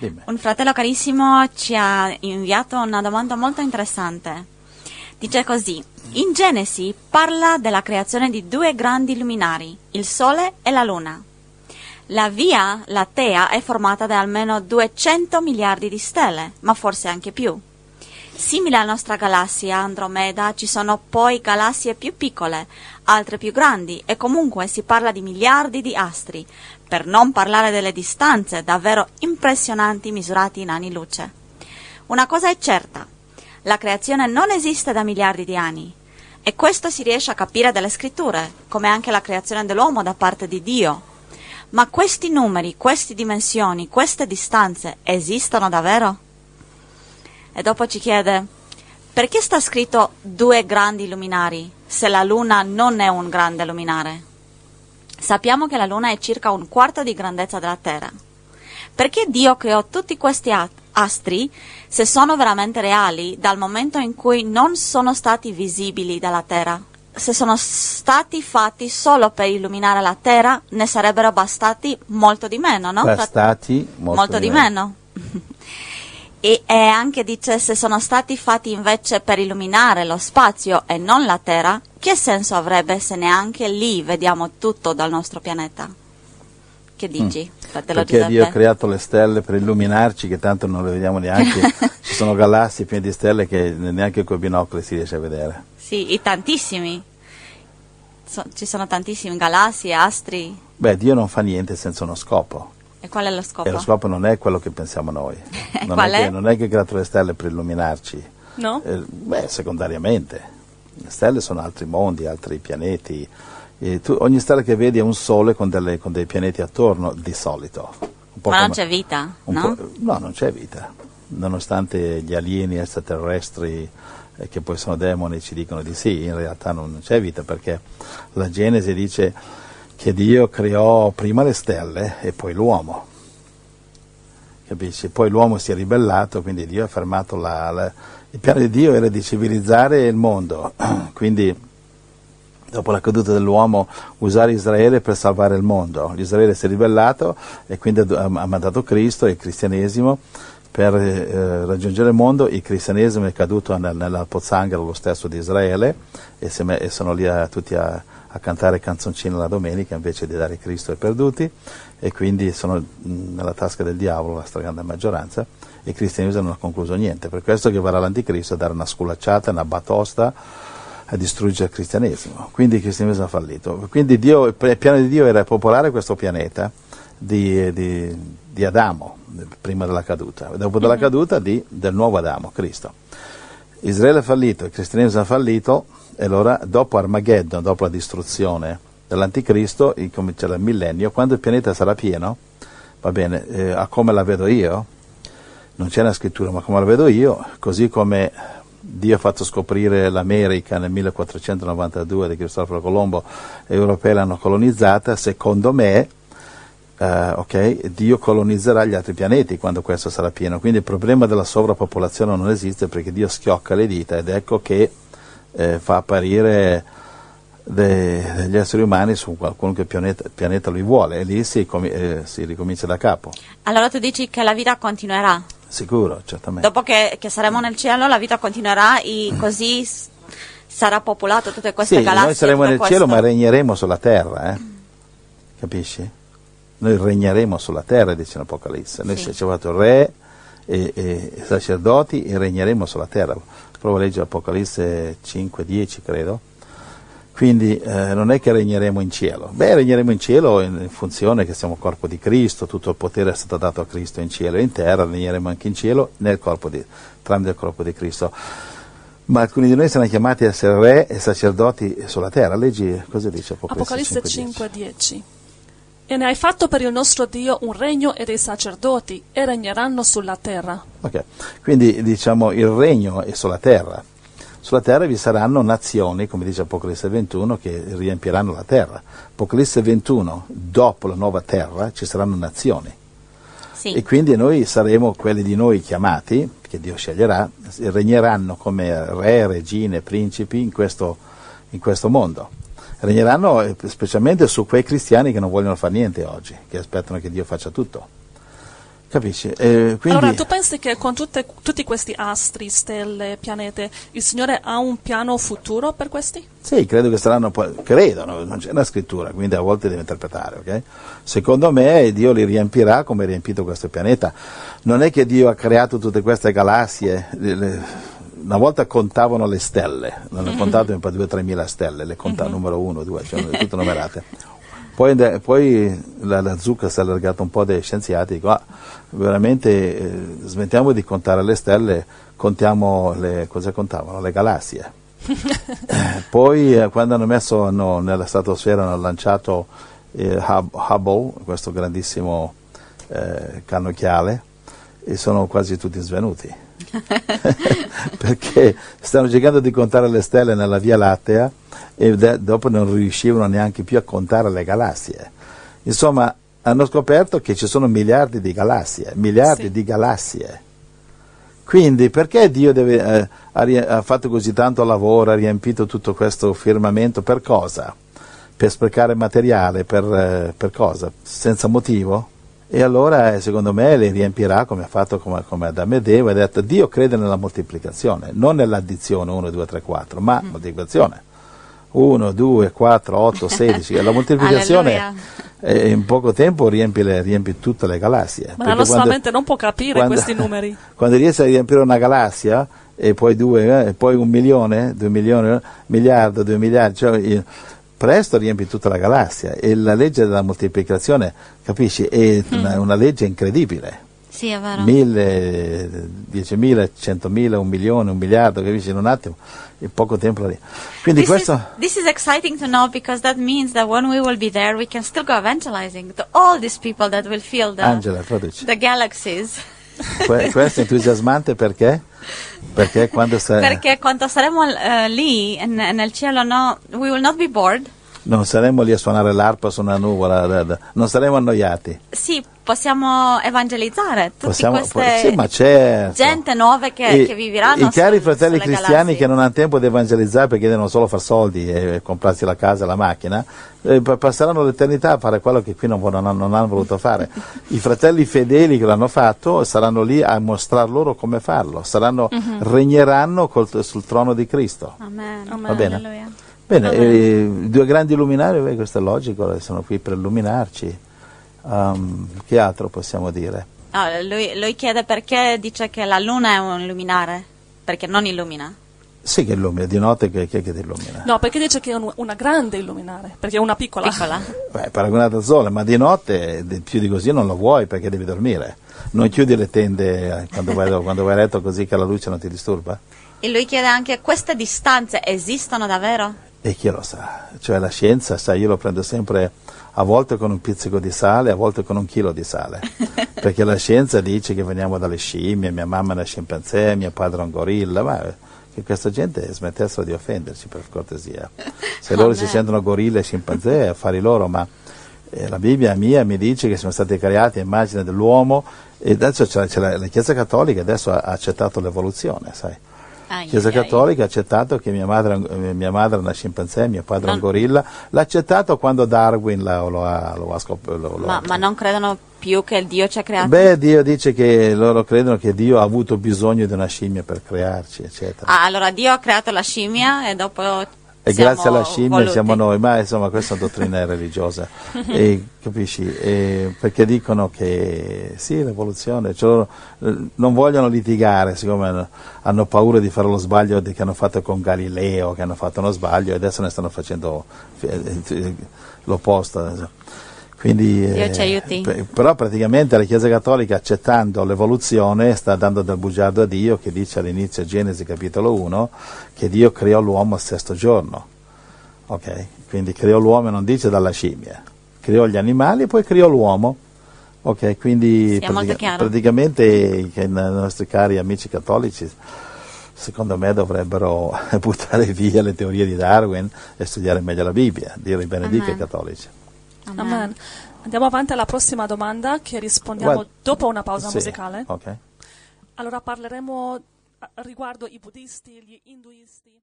Dimmi. Un fratello carissimo ci ha inviato una domanda molto interessante. Dice così: In Genesi parla della creazione di due grandi luminari, il Sole e la Luna. La Via Lattea è formata da almeno 200 miliardi di stelle, ma forse anche più. Simile alla nostra galassia Andromeda ci sono poi galassie più piccole, altre più grandi e comunque si parla di miliardi di astri, per non parlare delle distanze davvero impressionanti misurate in anni luce. Una cosa è certa, la creazione non esiste da miliardi di anni e questo si riesce a capire dalle scritture, come anche la creazione dell'uomo da parte di Dio. Ma questi numeri, queste dimensioni, queste distanze esistono davvero? E dopo ci chiede, perché sta scritto due grandi luminari se la Luna non è un grande luminare? Sappiamo che la Luna è circa un quarto di grandezza della Terra. Perché Dio creò tutti questi astri se sono veramente reali dal momento in cui non sono stati visibili dalla Terra? Se sono stati fatti solo per illuminare la Terra, ne sarebbero bastati molto di meno, no? Bastati molto, molto di meno. E, e, anche dice se sono stati fatti invece per illuminare lo spazio e non la Terra, che senso avrebbe se neanche lì vediamo tutto dal nostro pianeta? Che dici, mm. Perché Dio ha creato le stelle per illuminarci, che tanto non le vediamo neanche. Ci sono galassie piene di stelle che neanche con i binocoli si riesce a vedere. Sì, e tantissimi. So, ci sono tantissimi galassie, astri. Beh, Dio non fa niente senza uno scopo. E qual è lo scopo? E lo scopo non è quello che pensiamo noi. Non è? è? Che, non è che creato le stelle per illuminarci. No? Eh, beh, secondariamente. Le stelle sono altri mondi, altri pianeti. Tu, ogni stella che vedi è un sole con, delle, con dei pianeti attorno, di solito. Ma non c'è vita, no? no, non c'è vita. Nonostante gli alieni extraterrestri eh, che poi sono demoni ci dicono di sì, in realtà non c'è vita perché la Genesi dice che Dio creò prima le stelle e poi l'uomo. Capisci? Poi l'uomo si è ribellato, quindi Dio ha fermato la, la, il piano di Dio era di civilizzare il mondo, quindi dopo la caduta dell'uomo usare Israele per salvare il mondo. Israele si è ribellato e quindi ha mandato Cristo e il cristianesimo per eh, raggiungere il mondo. Il cristianesimo è caduto nel, nella pozzanghera lo stesso di Israele e, me, e sono lì a, tutti a, a cantare canzoncine la domenica invece di dare Cristo ai perduti e quindi sono nella tasca del diavolo la stragrande maggioranza e il cristianesimo non ha concluso niente. Per questo che verrà l'anticristo a dare una sculacciata, una batosta a distruggere il cristianesimo. Quindi il cristianesimo ha fallito. Quindi Dio, il piano di Dio era popolare questo pianeta di, di, di Adamo, prima della caduta, dopo della mm-hmm. caduta di, del nuovo Adamo, Cristo. Israele è fallito, il cristianesimo ha fallito, e allora dopo Armageddon, dopo la distruzione dell'anticristo, incomincerà il millennio, quando il pianeta sarà pieno, va bene, eh, a come la vedo io, non c'è una scrittura, ma come la vedo io, così come Dio ha fatto scoprire l'America nel 1492 di Cristoforo Colombo, e gli europei l'hanno colonizzata, secondo me, Uh, okay, Dio colonizzerà gli altri pianeti quando questo sarà pieno. Quindi il problema della sovrappopolazione non esiste perché Dio schiocca le dita ed ecco che eh, fa apparire de, degli esseri umani su qualunque pianeta, pianeta lui vuole e lì si, eh, si, ricomincia da capo. Allora tu dici che la vita continuerà? Sicuro, certamente. Dopo che, che saremo nel cielo la vita continuerà e così sarà popolato tutte queste sì, galassie? noi saremo nel questo. cielo ma regneremo sulla terra, eh? capisci? Noi regneremo sulla terra, dice l'Apocalisse. Noi sì. siamo fatto re e, e, sacerdoti e regneremo sulla terra. Provo a leggere Apocalisse 5, 10 credo. Quindi eh, non è che regneremo in cielo. Beh, regneremo in cielo in, in, funzione che siamo corpo di Cristo, tutto il potere è stato dato a Cristo in cielo e in terra, regneremo anche in cielo nel corpo di, tramite il corpo di Cristo. Ma alcuni di noi saranno chiamati a essere re e sacerdoti sulla terra. Leggi cosa dice Apocalisse, Apocalisse 5, 10. E ne hai fatto per il nostro Dio un regno e dei sacerdoti e regneranno sulla terra. Ok, quindi diciamo il regno è sulla terra. Sulla terra vi saranno nazioni, come dice Apocalisse 21, che riempiranno la terra. Apocalisse 21, dopo la nuova terra ci saranno nazioni. Sì. E quindi noi saremo quelli di noi chiamati, che Dio sceglierà, regneranno come re, regine, principi in questo, in questo mondo regneranno specialmente su quei cristiani che non vogliono fare niente oggi, che aspettano che Dio faccia tutto. Capisci? Eh, quindi, Allora, tu pensi che con tutte- tutti questi astri, stelle, pianete, il Signore ha un piano futuro per questi? Sì, credo che saranno credo, no? non c'è una scrittura, quindi a volte devi interpretare, ok? Secondo me Dio li riempirà come ha riempito questo pianeta. Non è che Dio ha creato tutte queste galassie, le- le- una volta contavano le stelle, non ne contato per 2-3 mila stelle, le conta numero 1, 2, cioè tutte numerate. Poi, poi la, la zucca si è allargata un po' dai scienziati, dico, ah, veramente eh, smettiamo di contare le stelle, contiamo le, cosa contavano? Le galassie. Poi eh, quando hanno messo hanno- nella stratosfera hanno lanciato eh, Hub- Hubble, questo grandissimo eh, cannocchiale, e sono quasi tutti svenuti. Perché stanno cercando di contare le stelle nella Via Lattea e dopo non riuscivano neanche più a contare le galassie. Insomma, hanno scoperto che ci sono miliardi di galassie, miliardi Sì. di galassie. Quindi perché Dio deve, eh, ha fatto così tanto lavoro, ha riempito tutto questo firmamento? Per cosa? Per sprecare materiale? Per, eh, per cosa? Senza motivo? E allora eh, secondo me li riempirà come ha fatto come, come Adamo ed Eva, ha detto Dio crede nella moltiplicazione, non nell'addizione 1, 2, 3, 4, ma moltiplicazione. 1, 2, 4, 8, 16. E la moltiplicazione eh, in poco tempo riempie, le- riempie tutte le galassie. Ma la nostra quando- mente non può capire quando- questi numeri. Quando riesci a riempire una galassia e poi due, eh, e poi un milione, due milioni, miliardo, due miliardi, cioè, presto riempi tutta la galassia e la legge della moltiplicazione, capisci, è una, una legge incredibile. Sì, è vero. Mille, diecimila, centomila, un milione, un miliardo, capisci, in un attimo, in poco tempo. rie- Quindi This questo... is, this is exciting to know because that means that when we will be there, we can still go evangelizing to all these people that will feel the, Angela, the galaxies. Que- questo è entusiasmante perché? Perché quando sei... Perché quando saremo eh, lì n- nel cielo, no, we will not be bored. Non saremo lì a suonare l'arpa su una nuvola, non saremo annoiati. Sì, possiamo evangelizzare tutte Possiamo, queste sì, ma certo. gente nuove che, I- che viviranno. I cari su- fratelli sulle cristiani galassie. che non hanno tempo di evangelizzare perché devono solo far soldi e comprarsi la casa e la macchina, eh, pa- passeranno l'eternità a fare quello che qui non, non hanno- non hanno voluto fare. I fratelli fedeli che l'hanno fatto saranno lì a mostrar loro come farlo, saranno, regneranno col- sul trono di Cristo. Amen. Va bene. Alleluia. Bene, eh, due grandi luminari, beh, questo è logico, sono qui per illuminarci. Um, che altro possiamo dire? No, lui, lui chiede perché dice che la luna è un luminare, perché non illumina. Sì che illumina, di notte che, che, che ti illumina? No, perché dice che è un- una grande illuminare, perché è una piccola. Piccola. Beh, paragonato al sole, ma di notte di- più di così non lo vuoi perché devi dormire. Non chiudi le tende eh, quando vai, quando vai a letto così che la luce non ti disturba? E lui chiede anche queste distanze esistono davvero? E chi lo sa? Cioè la scienza, sai, io lo prendo sempre a volte con un pizzico di sale, a volte con un chilo di sale. Perché la scienza dice che veniamo dalle scimmie, mia mamma è una scimpanzé, mio padre è un gorilla, ma che questa gente smettessero di offenderci per cortesia. Se loro si Amen. sentono gorilla e scimpanzé, affari loro, ma eh, la Bibbia mia mi dice che siamo stati creati a immagine dell'uomo e adesso c'è, c'è la, la Chiesa Cattolica adesso ha accettato l'evoluzione, sai. Ai, Chiesa. Cattolica ha accettato che mia madre, eh, mia madre è una scimpanzé, mio padre è un gorilla, l'ha accettato quando Darwin la- lo ha, lo ha scop- lo- lo- Ma, ma non credono più che Dio ci ha creati? Beh, Dio dice che loro credono che Dio ha avuto bisogno di una scimmia per crearci, eccetera. Ah, allora Dio ha creato la scimmia e dopo e siamo grazie alla scimmia voluti. siamo noi, ma insomma questa è una dottrina religiosa, e, capisci? E perché dicono che sì, l'evoluzione, cioè eh, non vogliono litigare, siccome hanno, paura di fare lo sbaglio di- che hanno fatto con Galileo, che hanno fatto uno sbaglio e adesso ne stanno facendo eh, eh, l'opposto. Quindi, Dio eh, ci aiuti. pe- però praticamente la Chiesa Cattolica accettando l'evoluzione sta dando del bugiardo a Dio che dice all'inizio Genesi capitolo 1 che Dio creò l'uomo al sesto giorno. Ok? Quindi creò l'uomo e non dice dalla scimmia. Creò gli animali e poi creò l'uomo. Ok, quindi chiaro. praticamente i che i nostri cari amici cattolici secondo me dovrebbero buttare via le teorie di Darwin e studiare meglio la Bibbia, dire i benedica ai Amen. cattolici. Amen. Amen. Andiamo avanti alla prossima domanda che rispondiamo Guarda- dopo una pausa Sì, musicale. ok. Allora parleremo eh, riguardo i buddisti, gli induisti.